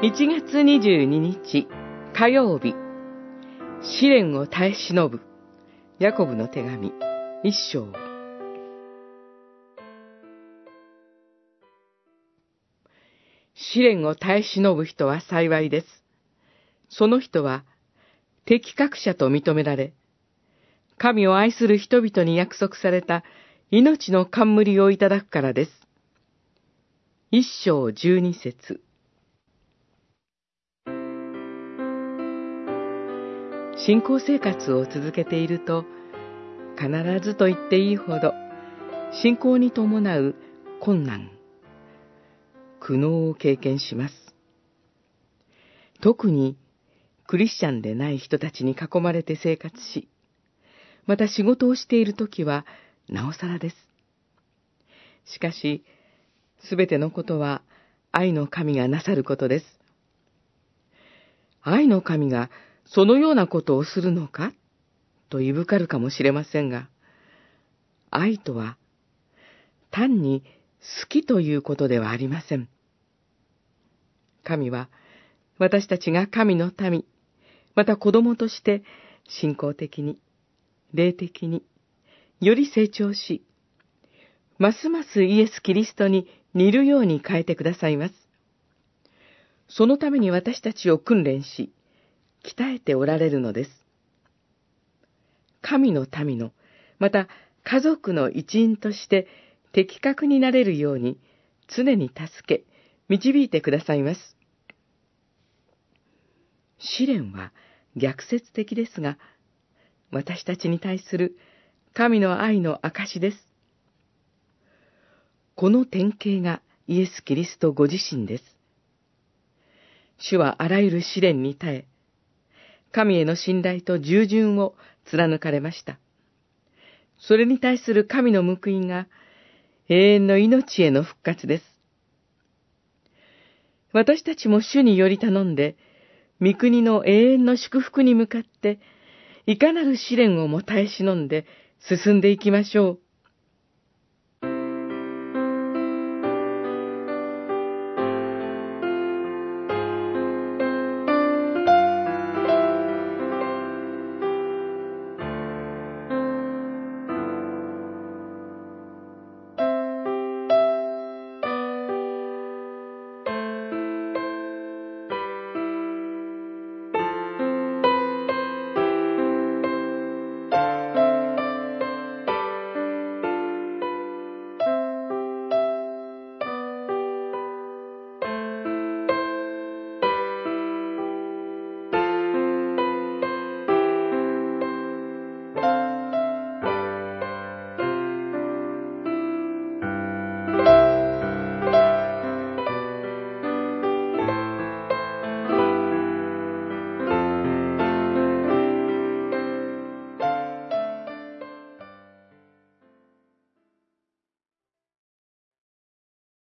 1月22日火曜日試練を耐え忍ぶヤコブの手紙一章試練を耐え忍ぶ人は幸いです。その人は適格者と認められ、神を愛する人々に約束された命の冠をいただくからです。一章十二節信仰生活を続けていると、必ずと言っていいほど、信仰に伴う困難、苦悩を経験します。特に、クリスチャンでない人たちに囲まれて生活し、また仕事をしているときは、なおさらです。しかし、すべてのことは愛の神がなさることです。愛の神がそのようなことをするのか？といぶかるかもしれませんが、愛とは単に好きということではありません。神は私たちが神の民、また子供として信仰的に、霊的に、より成長し、ますますイエス・キリストに似るように変えてくださいます。そのために私たちを訓練し、鍛えておられるのです。神の民の、また家族の一員として的確になれるように常に助け、導いてくださいます。試練は逆説的ですが、私たちに対する神の愛の証です。この典型がイエス・キリストご自身です。主はあらゆる試練に耐え、神への信頼と従順を貫かれました。それに対する神の報いが永遠の命への復活です。私たちも主により頼んで、御国の永遠の祝福に向かって、いかなる試練をも耐え忍んで進んでいきましょう。